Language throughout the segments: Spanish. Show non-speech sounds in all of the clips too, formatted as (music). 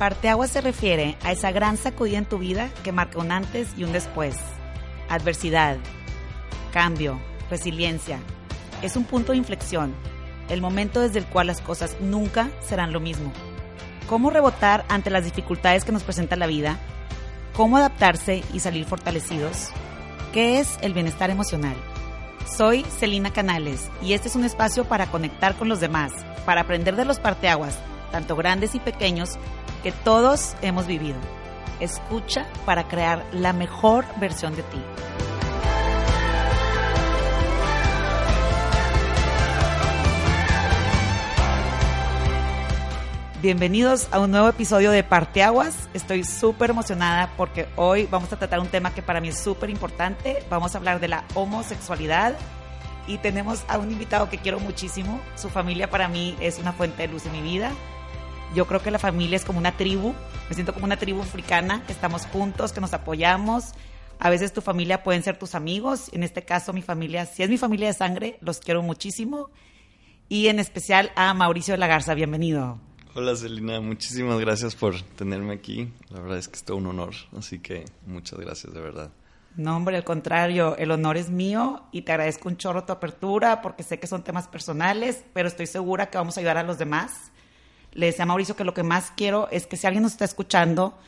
Parteaguas se refiere a esa gran sacudida en tu vida que marca un antes y un después. Adversidad, cambio, resiliencia. Es un punto de inflexión, el momento desde el cual las cosas nunca serán lo mismo. ¿Cómo rebotar ante las dificultades que nos presenta la vida? ¿Cómo adaptarse y salir fortalecidos? ¿Qué es el bienestar emocional? Soy Celina Canales y este es un espacio para conectar con los demás, para aprender de los parteaguas, tanto grandes y pequeños, que todos hemos vivido. Escucha para crear la mejor versión de ti. Bienvenidos a un nuevo episodio de Parteaguas. Estoy súper emocionada porque hoy vamos a tratar un tema que para mí es súper importante. Vamos a hablar de la homosexualidad y tenemos a un invitado que quiero muchísimo. Su familia para mí es una fuente de luz en mi vida. Yo creo que la familia es como una tribu. Me siento como una tribu africana, que estamos juntos, que nos apoyamos. A veces tu familia pueden ser tus amigos. En este caso, mi familia, si es mi familia de sangre, los quiero muchísimo. Y en especial a Mauricio de la Garza. Bienvenido. Hola Celina, muchísimas gracias por tenerme aquí. La verdad es que es todo un honor, así que muchas gracias de verdad. No, hombre, al contrario, el honor es mío y te agradezco un chorro tu apertura porque sé que son temas personales, pero estoy segura que vamos a ayudar a los demás. Le decía a Mauricio que lo que más quiero es que si alguien nos está escuchando,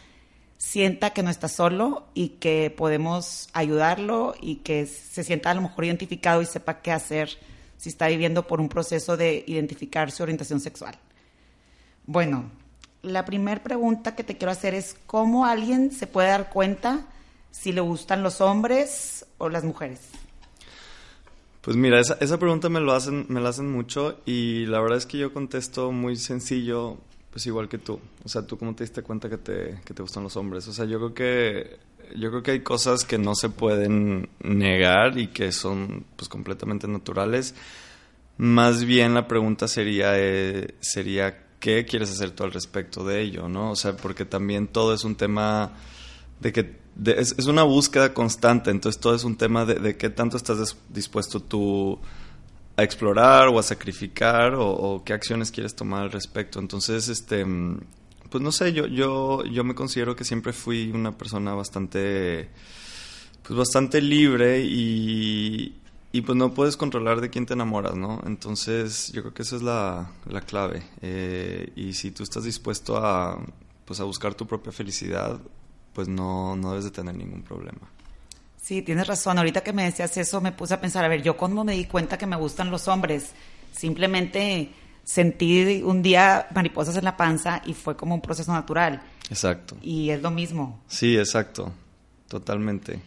sienta que no está solo y que podemos ayudarlo y que se sienta a lo mejor identificado y sepa qué hacer si está viviendo por un proceso de identificar su orientación sexual. Bueno, la primera pregunta que te quiero hacer es cómo alguien se puede dar cuenta si le gustan los hombres o las mujeres. Pues mira, esa, esa pregunta me, lo hacen, me la hacen mucho y la verdad es que yo contesto muy sencillo, pues igual que tú. O sea, tú cómo te diste cuenta que te, que te gustan los hombres. O sea, yo creo que yo creo que hay cosas que no se pueden negar y que son pues completamente naturales. Más bien la pregunta sería eh, sería qué quieres hacer tú al respecto de ello, ¿no? O sea, porque también todo es un tema de que es, una búsqueda constante, entonces todo es un tema de, qué tanto estás dispuesto tú a explorar o a sacrificar o, qué acciones quieres tomar al respecto. Entonces, este, pues no sé, yo, yo, yo me considero que siempre fui una persona bastante, pues bastante libre y, y pues no puedes controlar de quién te enamoras, ¿no? Entonces yo creo que esa es la, la clave. Eh, y si tú estás dispuesto a, pues a buscar tu propia felicidad, pues no, no debes de tener ningún problema. Sí, tienes razón. Ahorita que me decías eso, me puse a pensar, a ver, yo cuando me di cuenta que me gustan los hombres, simplemente sentí un día mariposas en la panza y fue como un proceso natural. Exacto. Y es lo mismo. Sí, exacto. Totalmente.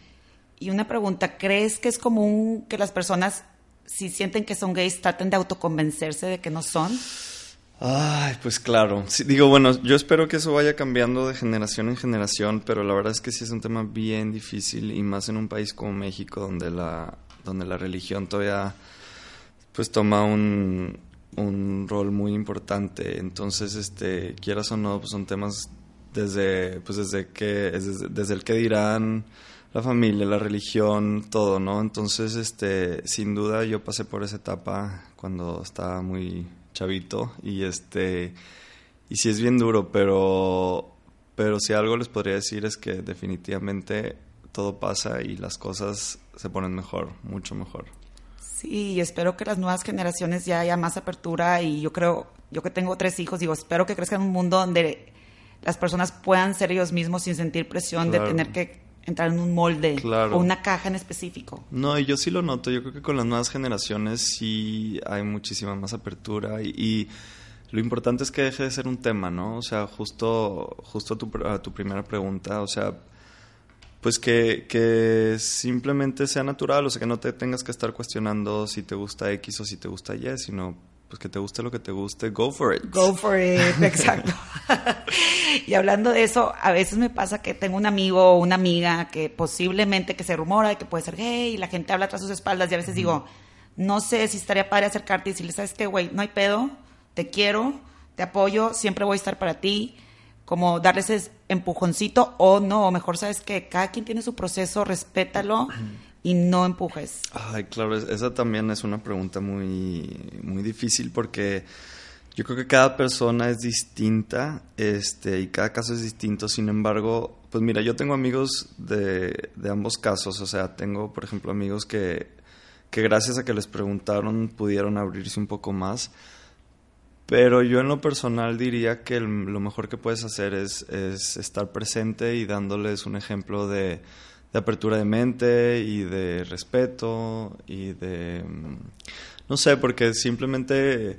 Y una pregunta, ¿crees que es común que las personas, si sienten que son gays, traten de autoconvencerse de que no son? Ay, pues claro. digo, bueno, yo espero que eso vaya cambiando de generación en generación, pero la verdad es que sí es un tema bien difícil y más en un país como México donde la, donde la religión todavía pues toma un, un rol muy importante. Entonces, este, quieras o no, pues son temas desde, pues desde que, desde, desde el que dirán, la familia, la religión, todo, ¿no? Entonces, este, sin duda yo pasé por esa etapa cuando estaba muy chavito y este, y sí es bien duro, pero, pero si algo les podría decir es que definitivamente todo pasa y las cosas se ponen mejor, mucho mejor. Sí, espero que las nuevas generaciones ya haya más apertura y yo creo, yo que tengo tres hijos, digo, espero que crezcan en un mundo donde las personas puedan ser ellos mismos sin sentir presión de tener que entrar en un molde o una caja en específico. No, y yo sí lo noto. Yo creo que con las nuevas generaciones sí hay muchísima más apertura y, lo importante es que deje de ser un tema, ¿no? O sea, justo, justo a, tu, a tu primera pregunta, o sea, pues que, que simplemente sea natural, o sea, que no te tengas que estar cuestionando si te gusta X o si te gusta Y, sino pues que te guste lo que te guste, go for it. Go for it, (laughs) exacto. y hablando de eso, a veces me pasa que tengo un amigo o una amiga que posiblemente que se rumora de que puede ser gay y la gente habla tras sus espaldas y a veces digo, no sé si estaría padre acercarte y decirle, ¿sabes qué, güey? No hay pedo, te quiero, te apoyo, siempre voy a estar para ti. Como darles ese empujoncito o no, o mejor, ¿sabes que Cada quien tiene su proceso, respétalo y no empujes? Ay, claro, esa también es una pregunta muy, muy difícil porque Yo creo que cada persona es distinta este, y cada caso es distinto. Sin embargo, pues mira, yo tengo amigos de, de ambos casos. O sea, tengo, por ejemplo, amigos que, que gracias a que les preguntaron pudieron abrirse un poco más. Pero yo en lo personal diría que lo mejor que puedes hacer es, es, estar presente y dándoles un ejemplo de, de apertura de mente y de respeto y de... mm, No sé, porque simplemente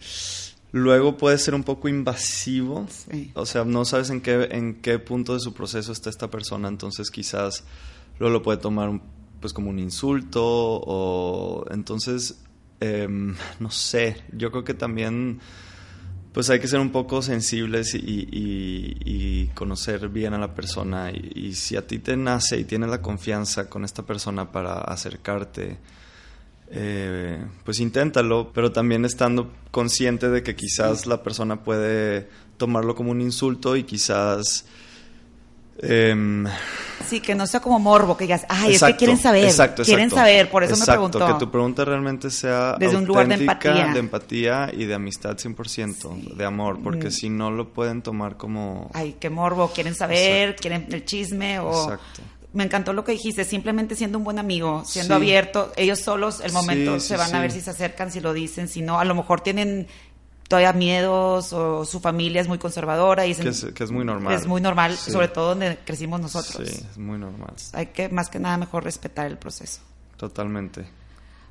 luego puede ser un poco invasivo. Sí. O sea, no sabes en qué, en qué punto de su proceso está esta persona, entonces quizás luego lo puede tomar pues como un insulto o entonces, em, no sé, yo creo que también pues hay que ser un poco sensibles y, y- y conocer bien a la persona. Y, y si a ti te nace y tienes la confianza con esta persona para acercarte, eh, pues inténtalo, pero también estando consciente de que quizás la persona puede tomarlo como un insulto y quizás... em, Sí, que no sea como morbo, que digas, ay, es que quieren saber, exacto, quieren saber, por eso me preguntó. que tu pregunta realmente sea Desde un lugar de empatía. de empatía y de amistad 100%, de amor, porque Mm. si no lo pueden tomar como... Ay, qué morbo, quieren saber, quieren el chisme o... Me encantó lo que dijiste, simplemente siendo un buen amigo, siendo Sí. abierto, ellos solos, el momento Sí, se sí, van a ver sí. si se acercan, si lo dicen, si no, a lo mejor tienen todavía miedos o su familia es muy conservadora y dicen, Que es, que es muy normal. es muy normal, Sí. sobre todo donde crecimos nosotros. Sí, es muy normal. Hay que más que nada mejor respetar el proceso. Totalmente.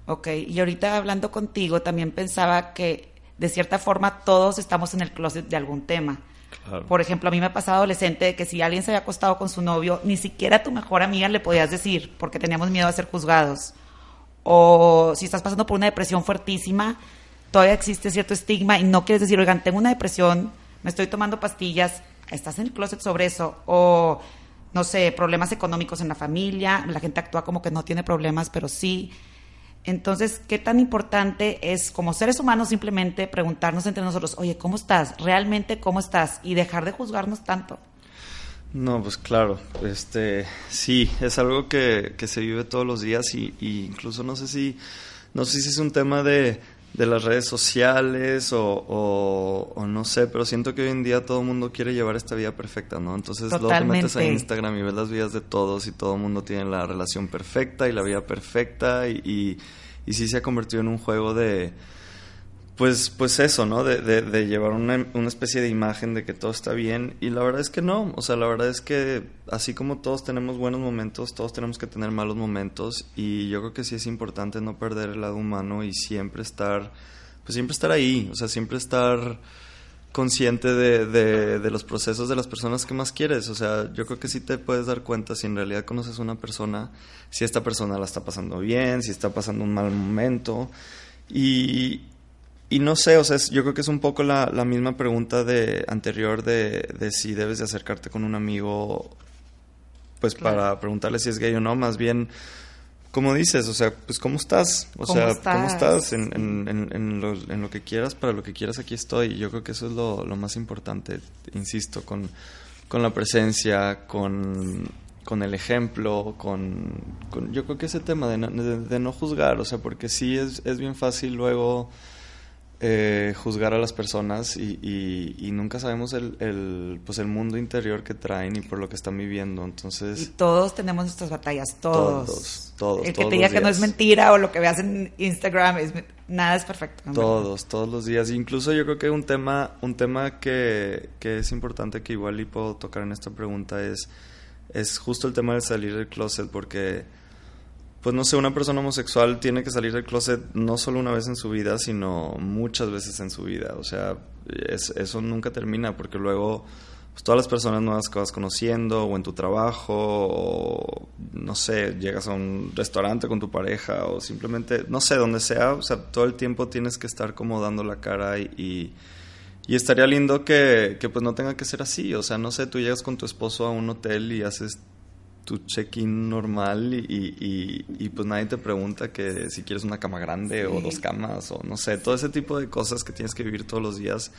Ok, y ahorita hablando contigo también pensaba que de cierta forma todos estamos en el closet de algún tema. Claro. Por ejemplo, a mí me ha pasado adolescente que si alguien se había acostado con su novio, ni siquiera a tu mejor amiga le podías decir porque teníamos miedo a ser juzgados. O si estás pasando por una depresión fuertísima, todavía existe cierto estigma y no quieres decir, oigan, tengo una depresión, me estoy tomando pastillas, estás en el closet sobre eso. O, no sé, problemas económicos en la familia, la gente actúa como que no tiene problemas, pero sí. Entonces, ¿qué tan importante es como seres humanos simplemente preguntarnos entre nosotros, oye, ¿cómo estás? ¿Realmente cómo estás? Y dejar de juzgarnos tanto. No, pues claro, este, sí, es algo que, que se vive todos los días y, y incluso no sé si, no sé si es un tema de, de las redes sociales o, o, o no sé, pero siento que hoy en día todo el mundo quiere llevar esta vida perfecta, ¿no? Entonces luego te metes a Totalmente. Instagram y ves las vidas de todos y todo el mundo tiene la relación perfecta y la vida perfecta y, y, y sí se ha convertido en un juego de, pues, pues eso, ¿no? De, de, de llevar una, una, especie de imagen de que todo está bien. Y la verdad es que no. O sea, la verdad es que así como todos tenemos buenos momentos, todos tenemos que tener malos momentos. Y yo creo que sí es importante no perder el lado humano y siempre estar, pues siempre estar ahí. O sea, siempre estar consciente de, de, de los procesos de las personas que más quieres. O sea, yo creo que sí te puedes dar cuenta si en realidad conoces a una persona, si esta persona la está pasando bien, si está pasando un mal momento. Y, y no sé, o sea, es- yo creo que es un poco la, la misma pregunta de anterior de, de si debes de acercarte con un amigo, pues Claro. para preguntarle si es gay o no, más bien, como dices, o sea, pues cómo estás, o ¿Cómo sea, estás? cómo estás en, en, en, en lo, en lo que quieras, para lo que quieras aquí estoy. Y yo creo que eso es lo, lo más importante, insisto, con, con la presencia, con, con el ejemplo, con, con- yo creo que ese tema de no, de, de no juzgar, o sea, porque sí es, es bien fácil luego eh, juzgar a las personas y, y- y nunca sabemos el, el, pues el mundo interior que traen y por lo que están viviendo. Y Entonces, todos tenemos nuestras batallas, todos. Todos, todos, El que todos te diga que no es mentira o lo que veas en Instagram, es, nada es perfecto. todos, todos los días. Incluso yo creo que un tema, un tema que, que es importante que igual y puedo tocar en esta pregunta es, es justo el tema de salir del closet porque pues no sé, una persona homosexual tiene que salir del closet no solo una vez en su vida, sino muchas veces en su vida. O sea, es- eso nunca termina porque luego pues, todas las personas nuevas que vas conociendo o en tu trabajo o no sé, llegas a un restaurante con tu pareja o simplemente, no sé, donde sea, o sea, todo el tiempo tienes que estar como dando la cara y... y y estaría lindo que, que pues no tenga que ser así, o sea, no sé, tú llegas con tu esposo a un hotel y haces tu check-in normal y, y, y- y, pues nadie te pregunta que si quieres una cama grande o Sí. dos camas o no sé, todo ese tipo de cosas que tienes que vivir todos los días.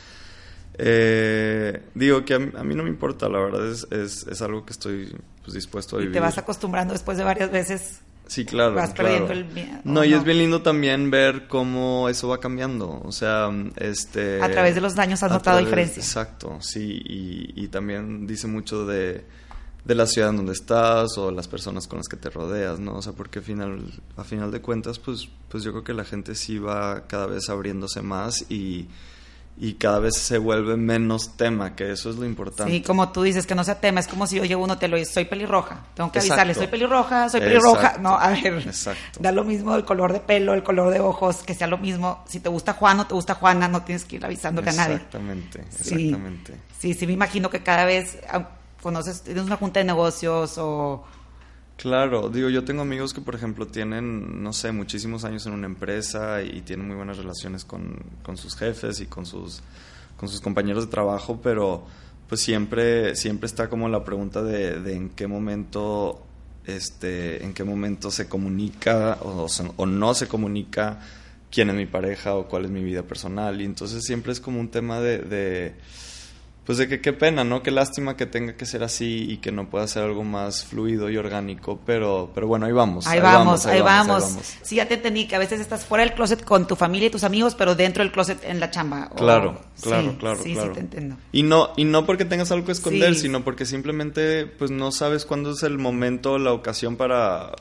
Eh, digo que a, mí- a mí no me importa, la verdad es, es, es algo que estoy pues, dispuesto a Y vivir. te vas acostumbrando después de varias veces Sí, claro. Vas claro. perdiendo el miedo. No, ¿o y es bien lindo también ver cómo eso va cambiando. O sea, este... A través de los años has notado través- diferencia. Exacto, sí. Y, y también dice mucho de, de la ciudad en donde estás o las personas con las que te rodeas, ¿no? O sea, porque al final, a final de cuentas, pues, pues yo creo que la gente sí va cada vez abriéndose más y, y cada vez se vuelve menos tema, que eso es lo importante. Sí, como tú dices, que no sea tema, es como si yo llego uno te lo dice, soy pelirroja, tengo que Exacto. avisarle, soy pelirroja, soy pelirroja. Exacto. No, a ver, Exacto. da lo mismo el color de pelo, el color de ojos, que sea lo mismo. Si te gusta Juan o te gusta Juana, no tienes que ir avisándole a nadie. Exactamente, exactamente. Sí, sí, me imagino que cada vez conoces, tienes una junta de negocios o... Claro, digo, yo tengo amigos que, por ejemplo, tienen, no sé, muchísimos años en una empresa y tienen muy buenas relaciones con, con sus jefes y con sus, con sus compañeros de trabajo, pero pues siempre, siempre está como la pregunta de, de en qué momento, este, en qué momento se comunica o, no se comunica quién es mi pareja o cuál es mi vida personal. Y entonces siempre es como un tema de pues de que qué pena, ¿no? Qué lástima que tenga que ser así y que no pueda ser algo más fluido y orgánico, pero, pero bueno, ahí vamos. Ahí, vamos, ahí vamos, ahí vamos. Sí, ya te entendí que a veces estás fuera del closet con tu familia y tus amigos, pero dentro del closet en la chamba. o- Claro, claro, Sí, claro, Sí, claro. sí, te entiendo. Y no, y no porque tengas algo que esconder, Sí. sino porque simplemente pues no sabes cuándo es el momento, la ocasión para,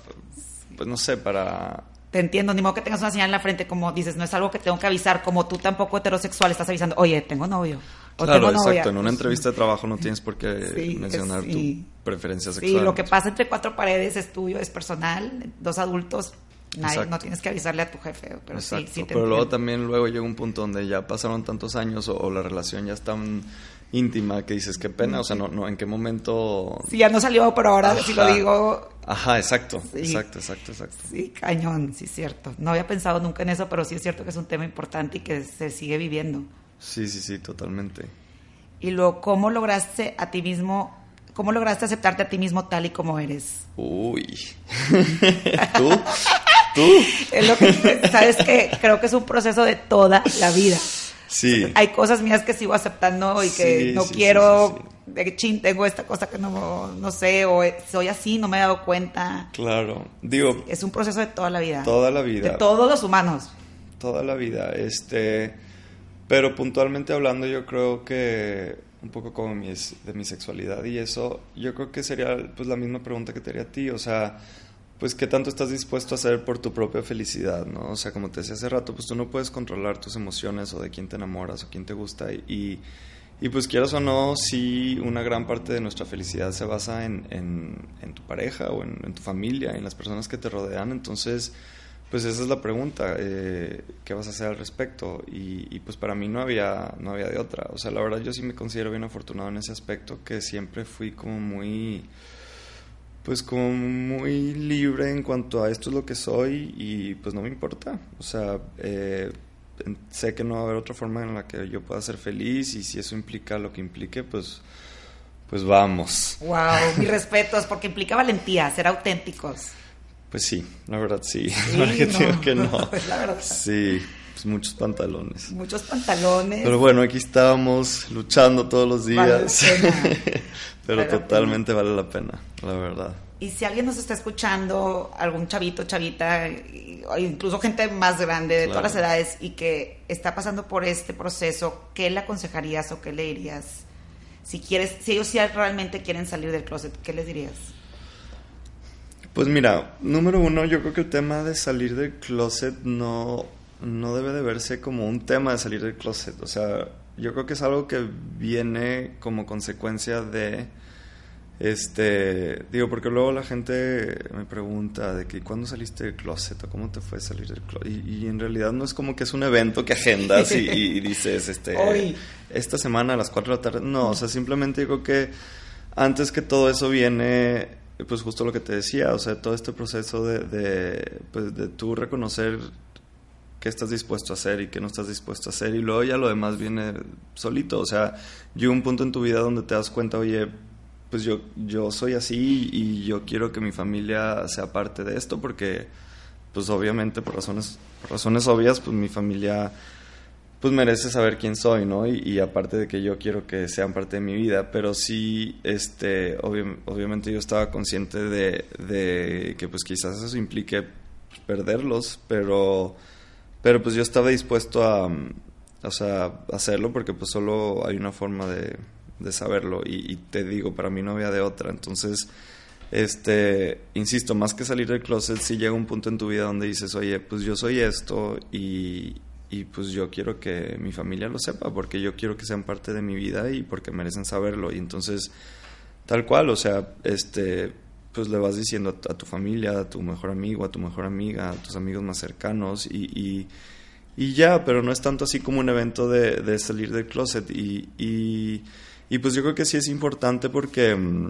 pues no sé, para... Te entiendo, ni modo que tengas una señal en la frente, como dices, no es algo que tengo que avisar, como tú tampoco heterosexual estás avisando, oye, tengo novio. O Claro, exacto, en una entrevista de trabajo no tienes por qué Sí, mencionar sí. tu preferencia sexual. Sí, lo que pasa entre cuatro paredes es tuyo, es personal, dos adultos, nadie, no tienes que avisarle a tu jefe, pero sí, Exacto, sí te pero luego también luego llega un punto donde ya pasaron tantos años o, o la relación ya es tan íntima que dices, qué pena, o sea, no, no, en qué momento... Sí, ya no salió, pero ahora si lo Ajá. digo, Ajá, exacto, Sí. exacto, exacto, exacto. sí, cañón, sí es cierto. No había pensado nunca en eso, pero sí es cierto que es un tema importante y que se sigue viviendo. Sí, sí, sí, totalmente. Y luego, ¿cómo lograste a ti mismo, cómo lograste aceptarte a ti mismo tal y como eres? Uy. (laughs) ¿Tú? ¿Tú? Es lo que, sabes que creo que es un proceso de toda la vida. Sí. Hay cosas mías que sigo aceptando y que Sí, no sí, quiero, sí, de chin, tengo esta cosa que no, no sé, o soy así, no me he dado cuenta. Claro. Digo, Es un proceso de toda la vida. toda la vida. De todos los humanos. Toda la vida. Este. Pero puntualmente hablando, yo creo que un poco como mi, de mi sexualidad y eso, yo creo que sería pues la misma pregunta que te haría a ti. O sea, pues qué tanto estás dispuesto a hacer por tu propia felicidad, ¿no? O sea, como te decía hace rato, pues tú no puedes controlar tus emociones o de quién te enamoras o quién te gusta y, y pues quieras o no, sí, una gran parte de nuestra felicidad se basa en, en, tu pareja o en, en, tu familia, en las personas que te rodean. Entonces, pues esa es la pregunta, eh, ¿qué vas a hacer al respecto? Y, y, pues para mí no había, no había de otra. O sea, la verdad yo sí me considero bien afortunado en ese aspecto, que siempre fui como muy pues como muy libre en cuanto a esto es lo que soy y pues no me importa. O sea, eh, sé que no va a haber otra forma en la que yo pueda ser feliz y si eso implica lo que implique, pues, pues vamos. Wow, mis respetos, porque implica valentía, ser auténticos. Pues sí, la verdad sí. sí (laughs) la que no, digo que no. Pues (laughs) la verdad. Sí, pues muchos pantalones. Muchos pantalones. Pero bueno, aquí estábamos luchando todos los días. Vale (laughs) Pero vale totalmente vale la pena, la verdad. Y si alguien nos está escuchando, algún chavito, chavita, incluso gente más grande de claro. todas las edades y que está pasando por este proceso, ¿qué le aconsejarías o qué le dirías? Si quieres, si ellos sí realmente quieren salir del closet, ¿qué les dirías? Pues mira, número uno, yo creo que el tema de salir del closet no, no debe de verse como un tema de salir del closet. O sea, yo creo que es algo que viene como consecuencia de este digo porque luego la gente me pregunta de que cuándo saliste del closet o cómo te fue salir del closet y, y en realidad no es como que es un evento que agendas y, y (laughs) dices este Hoy. esta semana a las 4 de la tarde no o sea simplemente digo que antes que todo eso viene pues justo lo que te decía o sea todo este proceso de, de pues de tú reconocer qué estás dispuesto a hacer y qué no estás dispuesto a hacer y luego ya lo demás viene solito. O sea llega un punto en tu vida donde te das cuenta oye pues yo, yo soy así y yo quiero que mi familia sea parte de esto porque pues obviamente por razones, por razones obvias pues mi familia pues merece saber quién soy, ¿no? Y, aparte de que yo quiero que sean parte de mi vida, pero sí, este, obviamente yo estaba consciente de, que pues quizás eso implique perderlos, pero, pero pues yo estaba dispuesto a, o sea, hacerlo porque pues solo hay una forma de, de saberlo y, y, te digo, para mí no había de otra, entonces, este, insisto, más que salir del closet, sí llega un punto en tu vida donde dices, oye, pues yo soy esto y, y pues yo quiero que mi familia lo sepa, porque yo quiero que sean parte de mi vida y porque merecen saberlo. Y entonces, tal cual, o sea, este, pues le vas diciendo a, tu familia, a tu mejor amigo, a tu mejor amiga, a tus amigos más cercanos y, y, ya, pero no es tanto así como un evento de, salir del closet. Y, y, y, pues yo creo que sí es importante porque mm,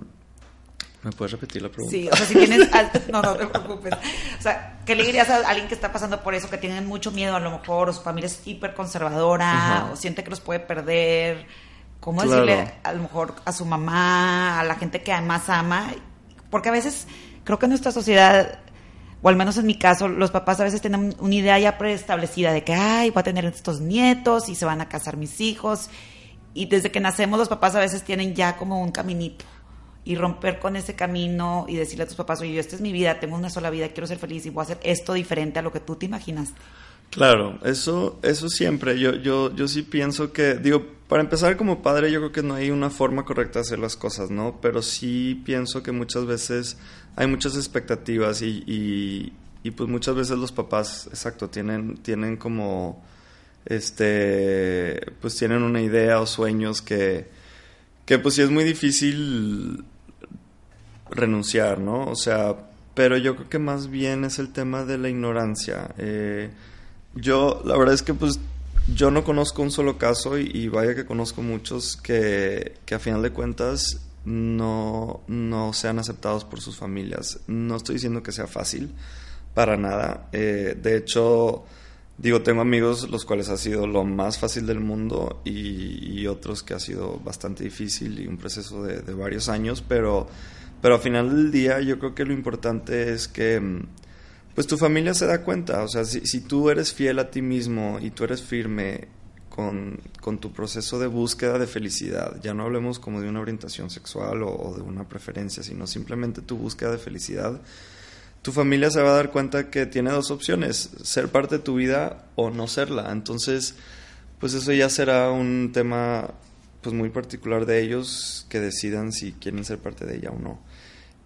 ¿Me puedes repetir la pregunta? Sí, o sea, si tienes... No, no te preocupes. O sea, ¿qué le dirías a alguien que está pasando por eso, que tiene mucho miedo a lo mejor, o su familia es hiper conservadora, o siente que los puede perder? ¿Cómo decirle a lo mejor a su mamá, a la gente que más ama? Porque a veces creo que en nuestra sociedad, o al menos en mi caso, los papás a veces tienen una idea ya preestablecida de que, ay, voy a tener estos nietos y se van a casar mis hijos. Y desde que nacemos los papás a veces tienen ya como un caminito y romper con ese camino y decirle a tus papás, oye, esta es mi vida, tengo una sola vida, quiero ser feliz y voy a hacer esto diferente a lo que tú te imaginas. Claro, eso, eso siempre. Yo, yo, yo sí pienso que, digo, para empezar como padre, yo creo que no hay una forma correcta de hacer las cosas, ¿no? Pero sí pienso que muchas veces hay muchas expectativas y, y, y pues muchas veces los papás, exacto, tienen, tienen como, este, pues tienen una idea o sueños que, que pues sí es muy difícil renunciar, ¿no? O sea, pero yo creo que más bien es el tema de la ignorancia. Eh, yo, la verdad es que pues yo no conozco un solo caso y, vaya que conozco muchos que, que, a final de cuentas no, no sean aceptados por sus familias. No estoy diciendo que sea fácil, para nada. Eh, de hecho, digo, tengo amigos los cuales ha sido lo más fácil del mundo y, otros que ha sido bastante difícil y un proceso de, de varios años, pero pero al final del día yo creo que lo importante es que mm, pues tu familia se da cuenta, o sea, si, si tú eres fiel a ti mismo y tú eres firme con, con, tu proceso de búsqueda de felicidad, ya no hablemos como de una orientación sexual o, de una preferencia, sino simplemente tu búsqueda de felicidad, tu familia se va a dar cuenta que tiene dos opciones, ser parte de tu vida o no serla. Entonces, pues eso ya será un tema pues muy particular de ellos que decidan si quieren ser parte de ella o no.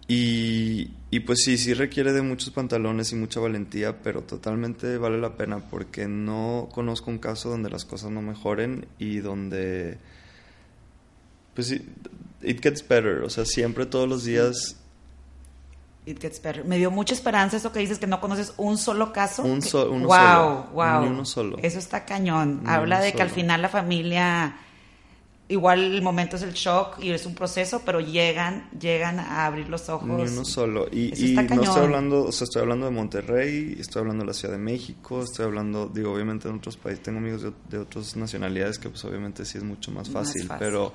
Y, y, pues sí, sí requiere de muchos pantalones y mucha valentía, pero totalmente vale la pena porque no conozco un caso donde las cosas no mejoren y donde, pues sí, it gets better, o sea, siempre todos los días... It gets better. Me dio mucha esperanza eso que dices que no conoces un solo caso. Un, solo wow, solo. Wow, Ni uno solo. Eso está cañón. Habla de que al final la familia igual el momento es el shock y es un proceso, pero llegan, llegan a abrir los ojos. Ni uno solo. Y, no estoy hablando, o sea, estoy hablando de Monterrey, estoy hablando de la Ciudad de México, estoy hablando, digo, obviamente en otros países, tengo amigos de, otras nacionalidades que pues obviamente sí es mucho más fácil, pero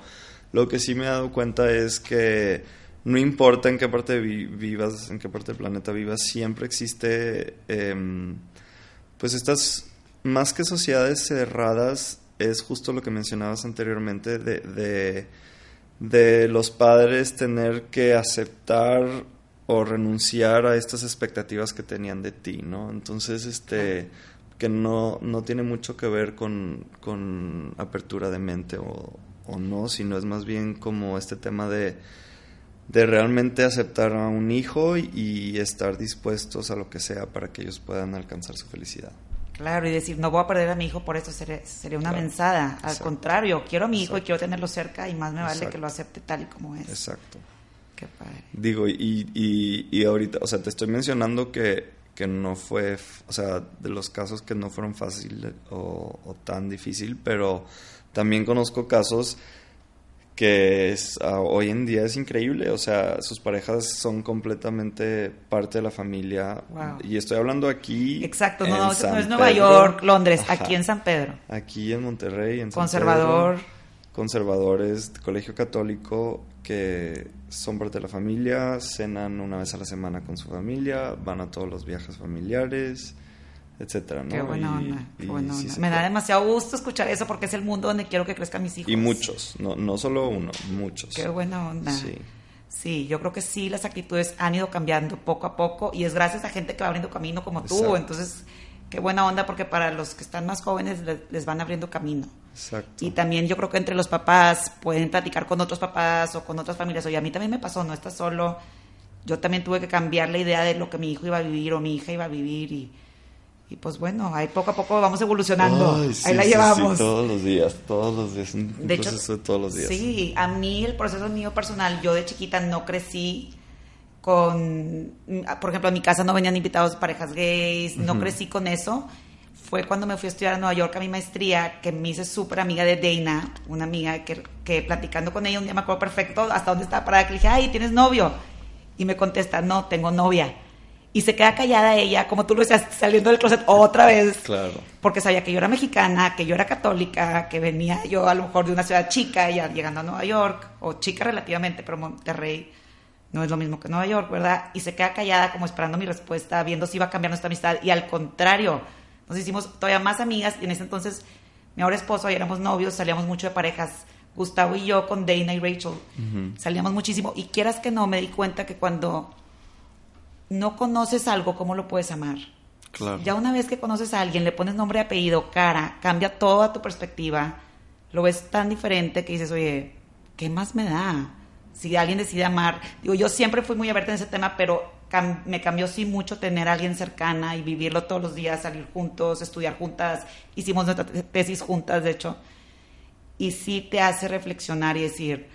lo que sí me he dado cuenta es que no importa en qué parte vivas, en qué parte del planeta vivas, siempre existe, em, pues estas, más que sociedades cerradas, es justo lo que mencionabas anteriormente de, de, los padres tener que aceptar o renunciar a estas expectativas que tenían de ti, ¿no? Entonces, este, que no, no tiene mucho que ver con, con apertura de mente o, o, no, sino es más bien como este tema de, de realmente aceptar a un hijo y estar dispuestos a lo que sea para que ellos puedan alcanzar su felicidad. Claro, y decir, no voy a perder a mi hijo por eso sería, una mensada. Al contrario, quiero a mi hijo y quiero tenerlo cerca y más me vale que lo acepte tal y como es. Exacto. Qué padre. Digo, y, y, y ahorita, o sea, te estoy mencionando que, que no fue, o sea, de los casos que no fueron fáciles o, o tan difícil, pero también conozco casos que es, ah, hoy en día es increíble, o sea, sus parejas son completamente parte de la familia. Y estoy hablando aquí. Exacto, no, no, es Nueva York, Londres, aquí en San Pedro. Aquí en Monterrey, en San Conservador. conservadores, colegio católico que son parte de la familia, cenan una vez a la semana con su familia, van a todos los viajes familiares. Etcétera, ¿no? Qué buena onda, qué buena onda. Me da demasiado gusto escuchar eso porque es el mundo donde quiero que crezcan mis hijos. Y muchos, no, no solo uno, muchos. Qué buena onda. Sí. Sí, yo creo que sí, las actitudes han ido cambiando poco a poco y es gracias a gente que va abriendo camino como tú. Entonces, qué buena onda porque para los que están más jóvenes les, van abriendo camino. Exacto. Y también yo creo que entre los papás pueden platicar con otros papás o con otras familias. Oye, a mí también me pasó, no estás solo. Yo también tuve que cambiar la idea de lo que mi hijo iba a vivir o mi hija iba a vivir y y pues bueno, ahí poco a poco vamos evolucionando. ahí la llevamos. Sí, todos los días, todos los días. de hecho, todos los días. Sí, a mí el proceso mío personal, yo de chiquita no crecí con, por ejemplo, en mi casa no venían invitados parejas gays, no crecí con eso. Fue cuando me fui a estudiar a Nueva York a mi maestría que me hice súper amiga de Dana, una amiga que, que platicando con ella un día me acuerdo perfecto hasta dónde estaba parada, que le dije, ay, ¿tienes novio? Y me contesta, no, tengo novia y se queda callada ella, como tú lo decías, saliendo del closet otra vez. Claro. Porque sabía que yo era mexicana, que yo era católica, que venía yo a lo mejor de una ciudad chica, ya llegando a Nueva York, o chica relativamente, pero Monterrey no es lo mismo que Nueva York, ¿verdad? Y se queda callada como esperando mi respuesta, viendo si iba a cambiar nuestra amistad. Y al contrario, nos hicimos todavía más amigas y en ese entonces mi ahora esposo y éramos novios, salíamos mucho de parejas. Gustavo y yo con Dana y Rachel salíamos muchísimo. Y quieras que no, me di cuenta que cuando no conoces algo, ¿cómo lo puedes amar? Claro. Ya una vez que conoces a alguien, le pones nombre, apellido, cara, cambia toda tu perspectiva, lo ves tan diferente que dices, oye, ¿qué más me da? Si alguien decide amar, digo, yo siempre fui muy abierta en ese tema, pero me cambió sí mucho tener a alguien cercana y vivirlo todos los días, salir juntos, estudiar juntas, hicimos nuestra tesis juntas, de hecho, y sí te hace reflexionar y decir,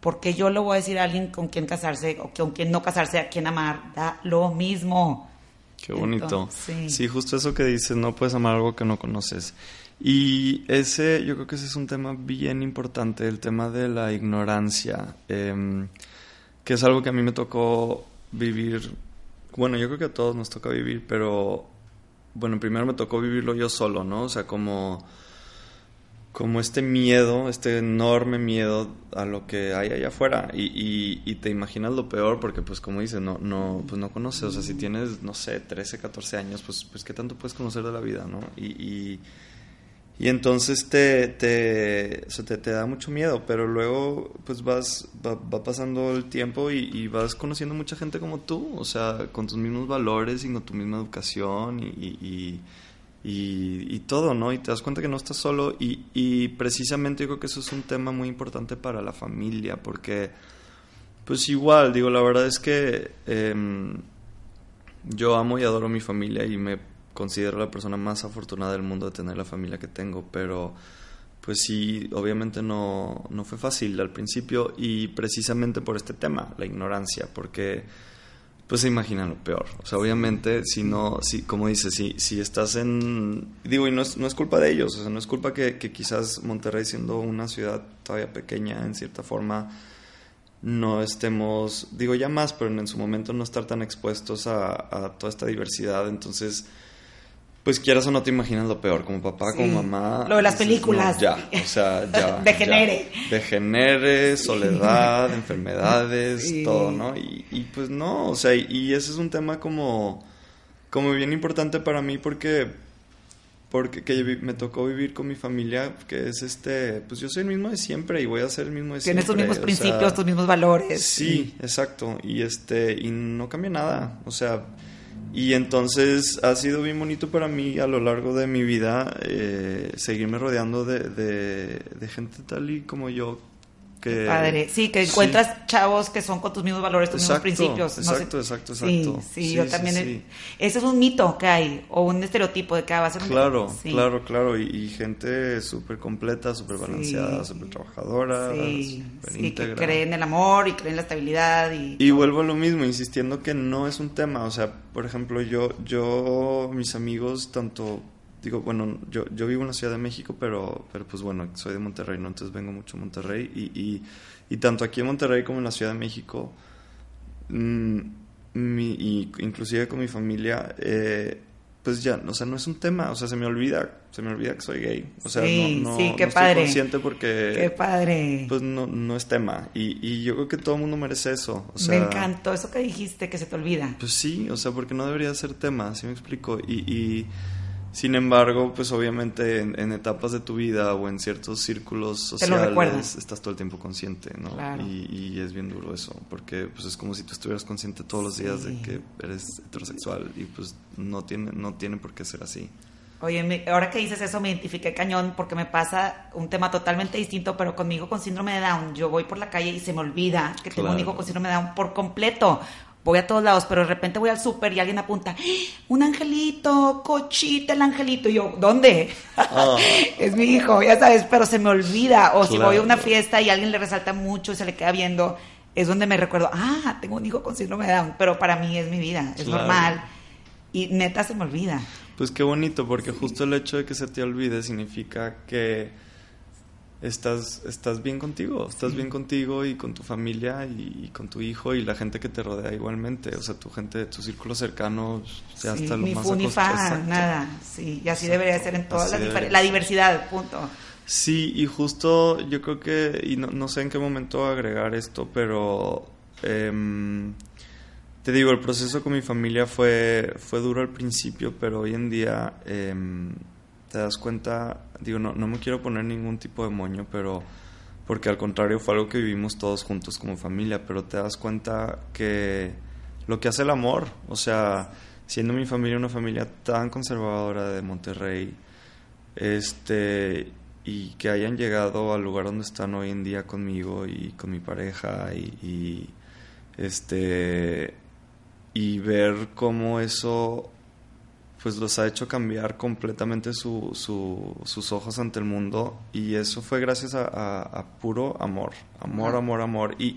porque yo le voy a decir a alguien con quien casarse o con quien no casarse, a quien amar, da lo mismo. Qué bonito. sí. justo eso que dices, no puedes amar algo que no conoces. Y ese, yo creo que ese es un tema bien importante, el tema de la ignorancia, em, que es algo que a mí me tocó vivir, bueno, yo creo que a todos nos toca vivir, pero bueno, primero me tocó vivirlo yo solo, ¿no? O sea, como como este miedo, este enorme miedo a lo que hay allá afuera y, y, te imaginas lo peor porque pues como dices, no, no, pues no conoces, o sea, si tienes, no sé, 13, 14 años, pues, pues qué tanto puedes conocer de la vida, ¿no? Y, y, entonces te, te, te, te, da mucho miedo, pero luego pues vas, va, va pasando el tiempo y, vas conociendo mucha gente como tú, o sea, con tus mismos valores y con tu misma educación y y, todo, ¿no? Y te das cuenta que no estás solo y, precisamente yo que eso es un tema muy importante para la familia porque, pues igual, digo, la verdad es que em, yo amo y adoro mi familia y me considero la persona más afortunada del mundo de tener la familia que tengo, pero pues sí, obviamente no, no fue fácil al principio y precisamente por este tema, la ignorancia, porque pues se imaginan lo peor. O sea, obviamente, si no, si, como dices, si, si estás en... Digo, y no es, no es culpa de ellos, o sea, no es culpa que, quizás Monterrey siendo una ciudad todavía pequeña, en cierta forma, no estemos, digo ya más, pero en su momento no estar tan expuestos a toda esta diversidad. Entonces, pues quieras o no te imaginas lo peor, como papá, como mamá. Lo de las películas. ya, o sea, (laughs) ya. Degenere. Degenere, soledad, enfermedades, todo, ¿no? Y, y, pues no, o sea, y, ese es un tema como, como bien importante para mí porque, porque que me tocó vivir con mi familia, que es este, pues yo soy el mismo de siempre y voy a ser el mismo de siempre. Tienes tus mismos principios, tus mismos valores. Sí, exacto, y este, y no cambia nada, o sea y entonces ha sido bien bonito para mí a lo largo de mi vida eh, seguirme rodeando de, de, gente tal y como yo. Que, padre, sí, que encuentras chavos que son con tus mismos valores, tus mismos principios. Exacto, exacto, exacto. Sí, sí, yo también. ese es un mito que hay, o un estereotipo de que va a ser un Claro, claro, claro. Y, gente súper completa, súper balanceada, súper trabajadora, sí, que cree en el amor y cree en la estabilidad. Y, y vuelvo a lo mismo, insistiendo que no es un tema. O sea, por ejemplo, yo, yo mis amigos, tanto digo, bueno, yo, yo vivo en la Ciudad de México, pero, pero pues bueno, soy de Monterrey, ¿no? Entonces vengo mucho a Monterrey y, y, y tanto aquí en Monterrey como en la Ciudad de México, mmm, mi, y inclusive con mi familia, eh, pues ya, o sea, no es un tema, o sea, se me olvida, se me olvida que soy gay, o sea, no, no, sí, qué no padre. estoy consciente porque, qué padre, pues no, no es tema, y, y yo creo que todo el mundo merece eso, o sea, me encantó eso que dijiste, que se te olvida, pues sí, o sea, porque no debería ser tema, así me explico, y, y Sin embargo, pues obviamente en, etapas de tu vida o en ciertos círculos sociales estás todo el tiempo consciente, ¿no? Y, es bien duro eso, porque pues es como si tú estuvieras consciente todos los días de que eres heterosexual y pues no tiene, no tiene por qué ser así. Oye, ahora que dices eso me identifiqué cañón porque me pasa un tema totalmente distinto, pero conmigo con síndrome de Down. Yo voy por la calle y se me olvida que tengo un hijo con síndrome de Down por completo voy a todos lados, pero de repente voy al súper y alguien apunta, ¡Ah! un angelito, cochita el angelito. Y yo, ¿dónde? Ah. (laughs) es mi hijo, ya sabes, pero se me olvida. O si voy a una fiesta y alguien le resalta mucho y se le queda viendo, es donde me recuerdo, ah, tengo un hijo con síndrome de Down, pero para mí es mi vida, es normal. Y neta se me olvida. Pues qué bonito, porque justo el hecho de que se te olvide significa que estás, estás bien contigo, estás bien contigo y con tu familia y, con tu hijo y la gente que te rodea igualmente, o sea, tu gente, tu círculo cercano, ya hasta lo más ni nada, sí, y así debería ser en toda la, diversidad, punto. Sí, y justo yo creo que, y no, no sé en qué momento agregar esto, pero em, te digo, el proceso con mi familia fue, fue duro al principio, pero hoy en día... Eh, te das cuenta, digo, no, no me quiero poner ningún tipo de moño, pero porque al contrario fue algo que vivimos todos juntos como familia, pero te das cuenta que lo que hace el amor, o sea, siendo mi familia una familia tan conservadora de Monterrey, este, y que hayan llegado al lugar donde están hoy en día conmigo y con mi pareja y, y este y ver cómo eso pues los ha hecho cambiar completamente su, sus ojos ante el mundo y eso fue gracias a, puro amor, amor, amor, amor. Y,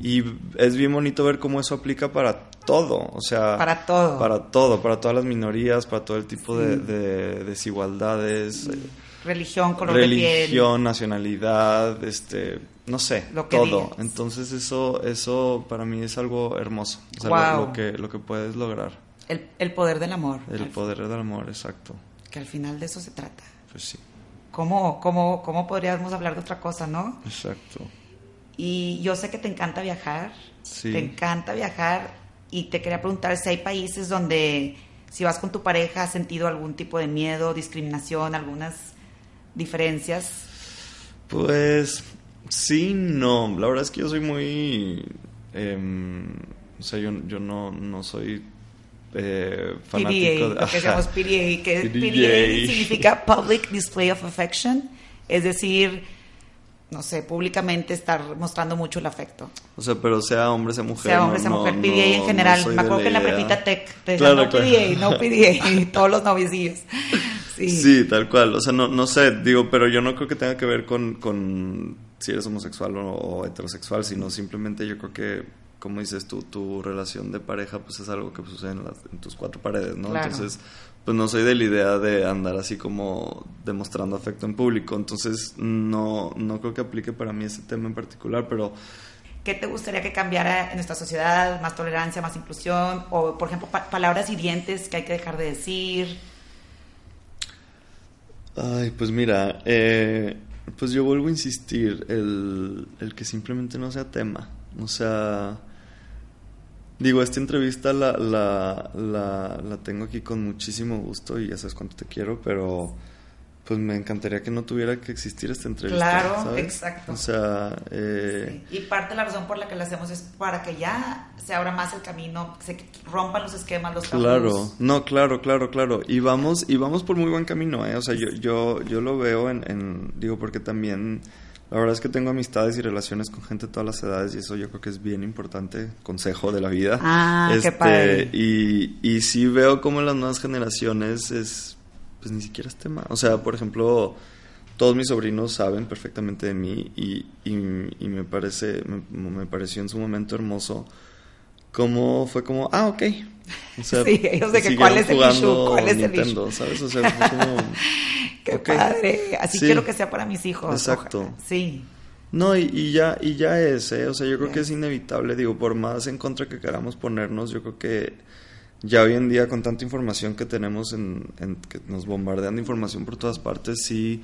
y, es bien bonito ver cómo eso aplica para todo, o sea... Para todo. Para todo, para todas las minorías, para todo el tipo de, desigualdades. Eh, religión, color de piel. Religión, nacionalidad, este, no sé, todo. Entonces eso, eso para mí es algo hermoso, lo, que, lo que puedes lograr. El, poder del amor. El poder del amor, exacto. Que al final de eso se trata. Pues sí. ¿Cómo, cómo, cómo podríamos hablar de otra cosa, no? Exacto. Y yo sé que te encanta viajar. Sí. Te encanta viajar. Y te quería preguntar si hay países donde, si vas con tu pareja, has sentido algún tipo de miedo, discriminación, algunas diferencias. Pues sí, no. La verdad es que yo soy muy... Em, o sea, yo, yo no, no soy eh, fanático PDA, lo que llamamos PDA, que PDA. significa Public Display of Affection, es decir, no sé, públicamente estar mostrando mucho el afecto. O sea, pero sea hombre, sea mujer. Sea hombre, sea mujer, PDA en general. Me acuerdo que en la prepita tech te decían, no PDA, no (laughs) PDA, todos los noviecillos. Sí. sí, tal cual. O sea, no, no sé, digo, pero yo no creo que tenga que ver con, con si eres homosexual o heterosexual, sino simplemente yo creo que como dices tú, tu relación de pareja pues es algo que sucede en, tus cuatro paredes, ¿no? Entonces, pues no soy de la idea de andar así como demostrando afecto en público, entonces no, no creo que aplique para mí ese tema en particular, pero... ¿Qué te gustaría que cambiara en nuestra sociedad? ¿Más tolerancia, más inclusión? O, por ejemplo, palabras hirientes que hay que dejar de decir. Ay, pues mira, eh, pues yo vuelvo a insistir, el, el que simplemente no sea tema. O sea, Digo, esta entrevista la, la, la, tengo aquí con muchísimo gusto y ya sabes cuánto te quiero, pero pues me encantaría que no tuviera que existir esta entrevista. Claro, exacto. O sea, eh... y parte de la razón por la que la hacemos es para que ya se abra más el camino, se rompan los esquemas, los Claro, no, claro, claro, claro. Y vamos, y vamos por muy buen camino, ¿eh? O sea, yo, yo, yo lo veo en, en digo, porque también la verdad es que tengo amistades y relaciones con gente de todas las edades y eso yo creo que es bien importante, consejo de la vida. Ah, qué este, padre. Y, y sí veo como en las nuevas generaciones es, pues ni siquiera es tema. O sea, por ejemplo, todos mis sobrinos saben perfectamente de mí y, y, me parece, me, me, pareció en su momento hermoso como fue como, ah, ok. O sea, (laughs) sí, ellos de que cuál es el issue, cuál es el issue. ¿sabes? O sea, fue como... (laughs) Qué padre. Así quiero que sea para mis hijos. Exacto. Sí. No, y, ya, y ya es, ¿eh? O sea, yo creo que es inevitable, digo, por más en contra que queramos ponernos, yo creo que ya hoy en día con tanta información que tenemos en, que nos bombardean de información por todas partes, sí,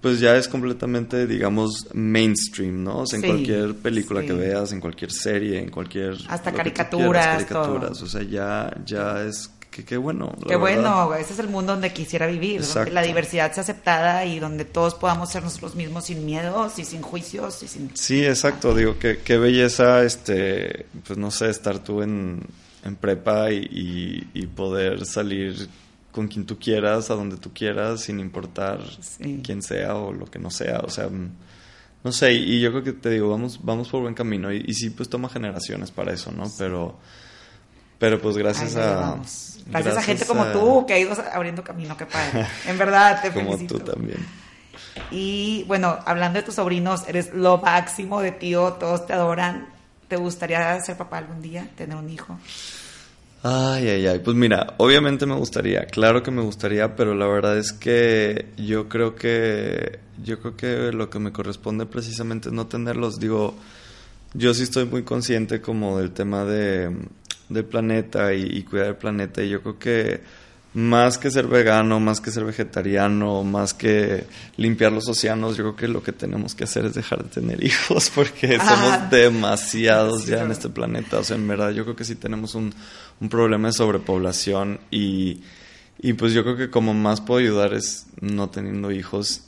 pues ya es completamente, digamos, mainstream, ¿no? O sea, en cualquier película que veas, en cualquier serie, en cualquier... Hasta caricaturas. caricaturas, o sea, ya, ya es qué bueno. Qué bueno, ese es el mundo donde quisiera vivir, donde la diversidad sea aceptada y donde todos podamos ser nosotros mismos sin miedos y sin juicios y sin... Sí, exacto, digo, qué, qué belleza, este, pues no sé, estar tú en, en prepa y, y, poder salir con quien tú quieras, a donde tú quieras, sin importar quién sea o lo que no sea, o sea... No sé, y yo creo que te digo, vamos, vamos por buen camino. Y, y sí, pues toma generaciones para eso, ¿no? Pero, pero pues gracias a, Gracias, a gente como tú que ha ido abriendo camino, qué padre. (laughs) En verdad, te como felicito. Como tú también. Y bueno, hablando de tus sobrinos, eres lo máximo de tío, todos te adoran. ¿Te gustaría ser papá algún día, tener un hijo? Ay, ay, ay. Pues mira, obviamente me gustaría, claro que me gustaría, pero la verdad es que yo creo que yo creo que lo que me corresponde precisamente es no tenerlos. Digo, yo sí estoy muy consciente como del tema de del planeta y, cuidar el planeta. Y yo creo que más que ser vegano, más que ser vegetariano, más que limpiar los océanos, yo creo que lo que tenemos que hacer es dejar de tener (laughs) hijos porque somos demasiados ya en este planeta. O sea, en verdad yo creo que sí tenemos un, un problema de sobrepoblación y, y pues yo creo que como más puedo ayudar es no teniendo hijos.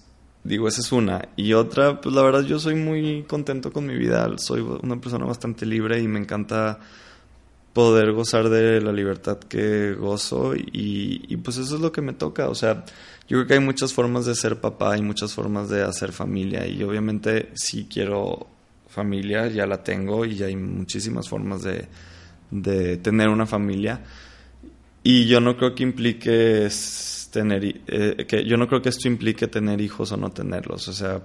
Digo, esa es una. Y otra, pues la verdad yo soy muy contento con mi vida. Soy una persona bastante libre y me encanta poder gozar de la libertad que gozo y, y, pues eso es lo que me toca. O sea, yo creo que hay muchas formas de ser papá y muchas formas de hacer familia y obviamente si quiero familia, ya la tengo y hay muchísimas formas de, de tener una familia. Y yo no creo que implique tener, eh, que yo no creo que esto implique tener hijos o no tenerlos. O sea,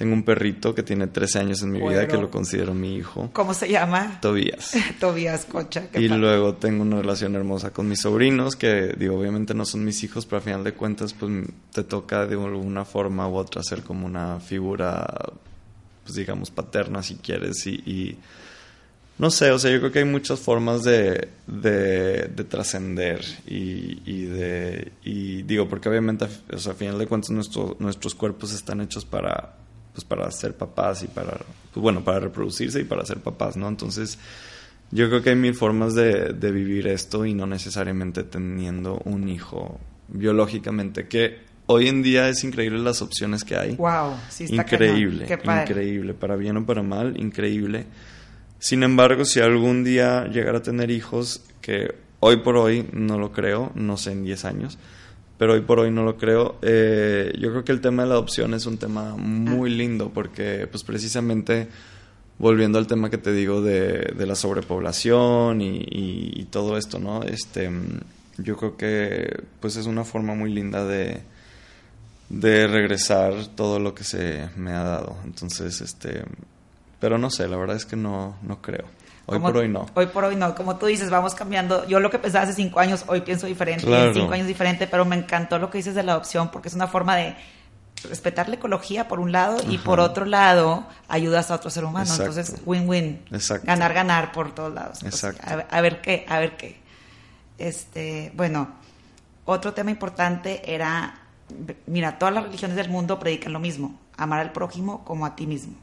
tengo un perrito que tiene 13 años en mi vida que lo considero mi hijo. ¿Cómo se llama? Tobías. (laughs) Tobías Cocha. Y luego tengo una relación hermosa con mis sobrinos, que digo, obviamente no son mis hijos, pero al final de cuentas, pues te toca de alguna forma u otra ser como una figura, pues digamos, paterna si quieres. Y, no sé, o sea, yo creo que hay muchas formas de, de, trascender y, y, de, y digo, porque obviamente, o sea, al final de cuentas nuestro, nuestros cuerpos están hechos para pues para ser papás y para, pues bueno, para reproducirse y para ser papás, ¿no? Entonces, yo creo que hay mil formas de, de vivir esto y no necesariamente teniendo un hijo biológicamente, que hoy en día es increíble las opciones que hay. Wow, sí está Increíble, increíble, para bien o para mal, increíble. Sin embargo, si algún día llegara a tener hijos, que hoy por hoy no lo creo, no sé en 10 años, pero hoy por hoy no lo creo. Eh, yo creo que el tema de la adopción es un tema muy lindo porque pues precisamente volviendo al tema que te digo de, la sobrepoblación y, todo esto, ¿no? Este, yo creo que pues es una forma muy linda de, de regresar todo lo que se me ha dado. Entonces, este, pero no sé, la verdad es que no, no creo. Hoy por hoy no. Hoy por hoy no. Como tú dices, vamos cambiando. Yo lo que pensaba hace cinco años, hoy pienso diferente. En cinco años diferente, pero me encantó lo que dices de la adopción porque es una forma de respetar la ecología por un lado y por otro lado ayudas a otro ser humano. Entonces, win-win. Ganar, ganar por todos lados. Pues, a, ver qué, a ver qué. Este, bueno, otro tema importante era, mira, todas las religiones del mundo predican lo mismo, amar al prójimo como a ti mismo.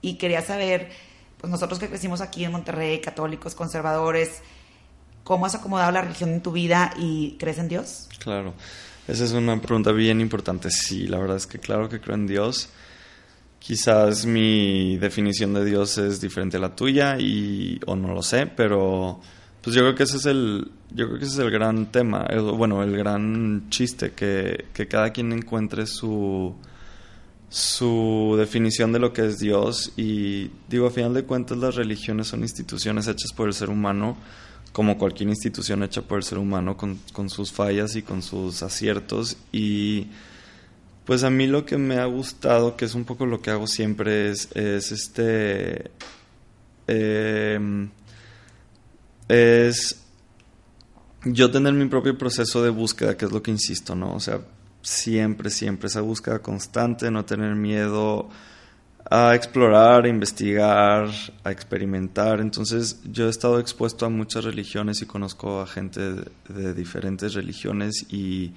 Y quería saber pues nosotros que crecimos aquí en Monterrey, católicos, conservadores, ¿cómo has acomodado la religión en tu vida y crees en Dios? Claro, esa es una pregunta bien importante. Sí, la verdad es que claro que creo en Dios. Quizás mi definición de Dios es diferente a la tuya y o no lo sé, pero pues yo creo que ese es el yo creo que ese es el gran tema, bueno, el gran chiste que, que cada quien encuentre su su definición de lo que es Dios y digo, a final de cuentas las religiones son instituciones hechas por el ser humano, como cualquier institución hecha por el ser humano, con, sus fallas y con sus aciertos y pues a mí lo que me ha gustado, que es un poco lo que hago siempre, es, es este... Em, es yo tener mi propio proceso de búsqueda, que es lo que insisto, ¿no? O sea, siempre, siempre esa búsqueda constante, no tener miedo a explorar, a investigar, a experimentar. Entonces yo he estado expuesto a muchas religiones y conozco a gente de, diferentes religiones y,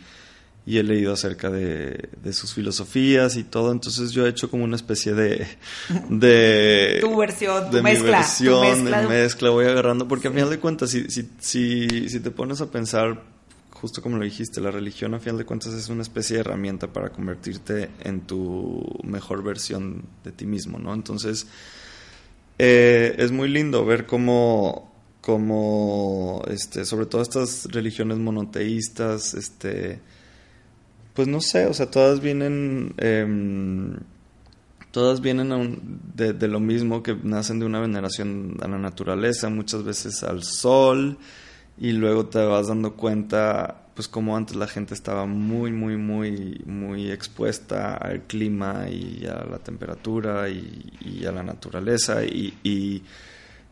y he leído acerca de, sus filosofías y todo, entonces yo he hecho como una especie de... (laughs) de tu versión, tu de mezcla. Mi versión, de mezcla, voy agarrando, porque a final de cuentas, si, si, si, si te pones a pensar, justo como lo dijiste, la religión a final de cuentas es una especie de herramienta para convertirte en tu mejor versión de ti mismo, ¿no? Entonces, eh, es muy lindo ver cómo, cómo este, sobre todo estas religiones monoteístas, este pues no sé, o sea, todas vienen, em, todas vienen de, de, lo mismo, que nacen de una veneración a la naturaleza, muchas veces al sol, y luego te vas dando cuenta, pues como antes la gente estaba muy, muy, muy, muy expuesta al clima y a la temperatura y, a la naturaleza, y,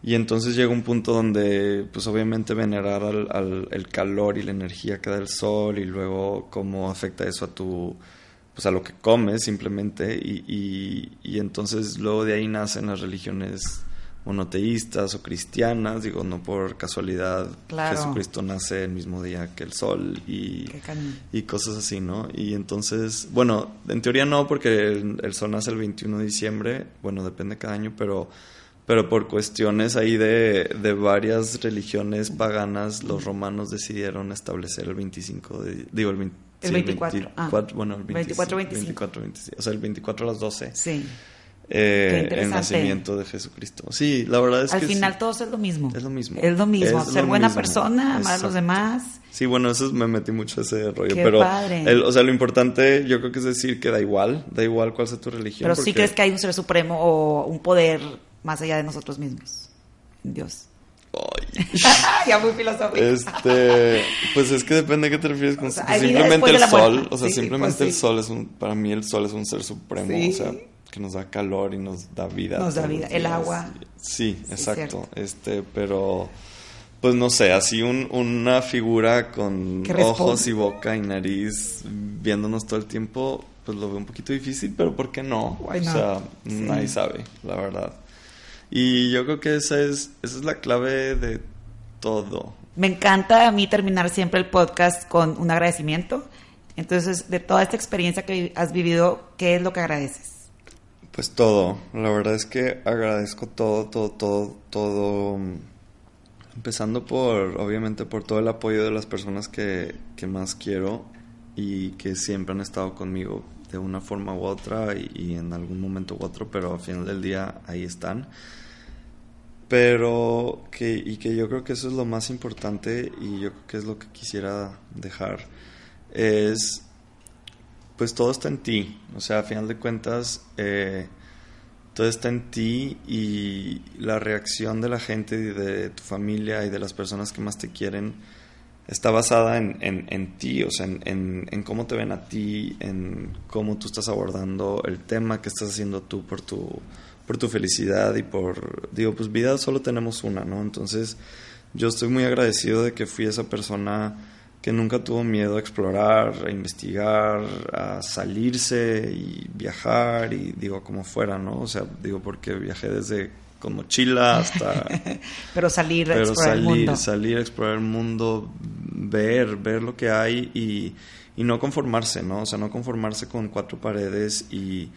y entonces llega un punto donde, pues obviamente venerar al, el calor y la energía que da el sol y luego cómo afecta eso a tu, pues a lo que comes simplemente. Y, y, entonces luego de ahí nacen las religiones monoteístas o cristianas, digo, no por casualidad Jesucristo nace el mismo día que el sol y, y cosas así, ¿no? Y entonces, bueno, en teoría no, porque el, el sol nace el 21 de diciembre, bueno, depende cada año, pero pero por cuestiones ahí de, de, varias religiones paganas, los romanos decidieron establecer el 25 de, digo el, el 24, ah. bueno, el 24, 25. o sea, el 24 a las 12. Sí. Eh, el nacimiento de Jesucristo. Sí, la verdad es que... Al final todo es lo mismo. Es lo mismo. Es lo mismo. Ser buena persona, amar a los demás. Sí, bueno, eso me metí mucho ese rollo. pero, El, o sea, lo importante yo creo que es decir que da igual, da igual cuál sea tu religión. Pero sí crees que hay un ser supremo o un poder más allá de nosotros mismos. Dios. (laughs) ya muy filosófico. Este, pues es que depende de qué te refieres con simplemente el sol, o sea, simplemente el sol es un para mí el sol es un ser supremo, o sea, que nos da calor y nos da vida. Nos da vida, el agua. Sí, exacto. Este, pero pues no sé, así un, una figura con ojos y boca y nariz viéndonos todo el tiempo, pues lo veo un poquito difícil, pero ¿por qué no? O sea, nadie sabe, la verdad. Y yo creo que esa es, esa es la clave de todo. Me encanta a mí terminar siempre el podcast con un agradecimiento. Entonces, de toda esta experiencia que has vivido, ¿qué es lo que agradeces? Pues todo. La verdad es que agradezco todo, todo, todo, todo. Empezando por, obviamente, por todo el apoyo de las personas que, que más quiero y que siempre han estado conmigo de una forma u otra y, en algún momento u otro, pero al final del día ahí están. Pero que, y que yo creo que eso es lo más importante y yo creo que es lo que quisiera dejar, es pues todo está en ti, o sea, a final de cuentas eh, todo está en ti y la reacción de la gente y de tu familia y de las personas que más te quieren está basada en, en, ti, o sea, en, en, cómo te ven a ti, en cómo tú estás abordando el tema que estás haciendo tú por tu, por tu felicidad y por, digo, pues vida solo tenemos una, ¿no? Entonces, yo estoy muy agradecido de que fui esa persona que nunca tuvo miedo a explorar, a investigar, a salirse y viajar y digo como fuera, ¿no? O sea, digo porque viajé desde con mochila hasta... (laughs) pero salir a explorar el mundo. Salir a explorar el mundo, ver, ver lo que hay y, y, no conformarse, ¿no? O sea, no conformarse con cuatro paredes y,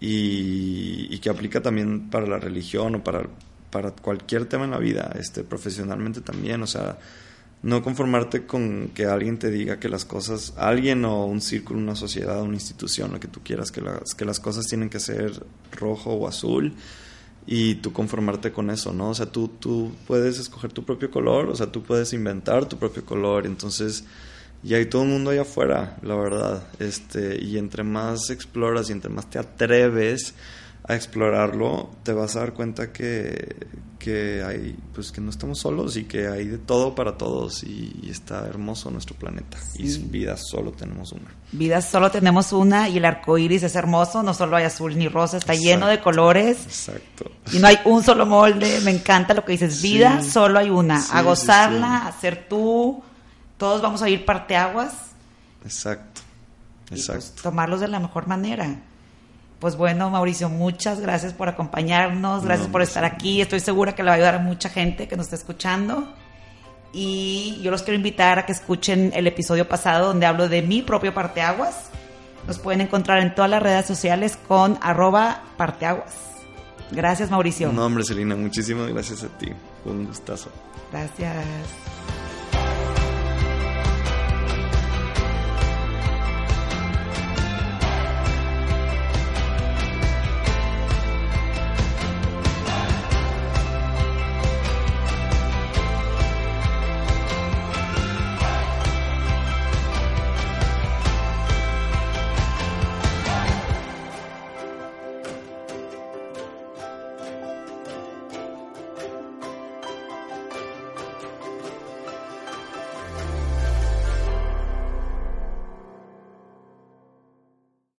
y, y, que aplica también para la religión o para, para cualquier tema en la vida, este, profesionalmente también, o sea no conformarte con que alguien te diga que las cosas, alguien o un círculo, una sociedad, una institución, lo que tú quieras, que las, que las cosas tienen que ser rojo o azul y tú conformarte con eso, ¿no? O sea, tú, tú puedes escoger tu propio color, o sea, tú puedes inventar tu propio color, entonces, y hay todo el mundo allá afuera, la verdad, este, y entre más exploras y entre más te atreves a explorarlo, te vas a dar cuenta que, que hay, pues que no estamos solos y que hay de todo para todos y, está hermoso nuestro planeta. Y vida solo tenemos una. Vida solo tenemos una y el arco iris es hermoso, no solo hay azul ni rosa, está lleno de colores. Exacto. Y no hay un solo molde, me encanta lo que dices, vida solo hay una, a gozarla, a ser tú, todos vamos a ir parteaguas. Exacto, pues, exacto. tomarlos de la mejor manera. Pues bueno, Mauricio, muchas gracias por acompañarnos, gracias por estar aquí. Estoy segura que le va a ayudar a mucha gente que nos está escuchando. Y yo los quiero invitar a que escuchen el episodio pasado donde hablo de mi propio parteaguas. Nos pueden encontrar en todas las redes sociales con arroba parteaguas. Gracias, Mauricio. No, hombre, Celina, muchísimas gracias a ti. un gustazo. Gracias.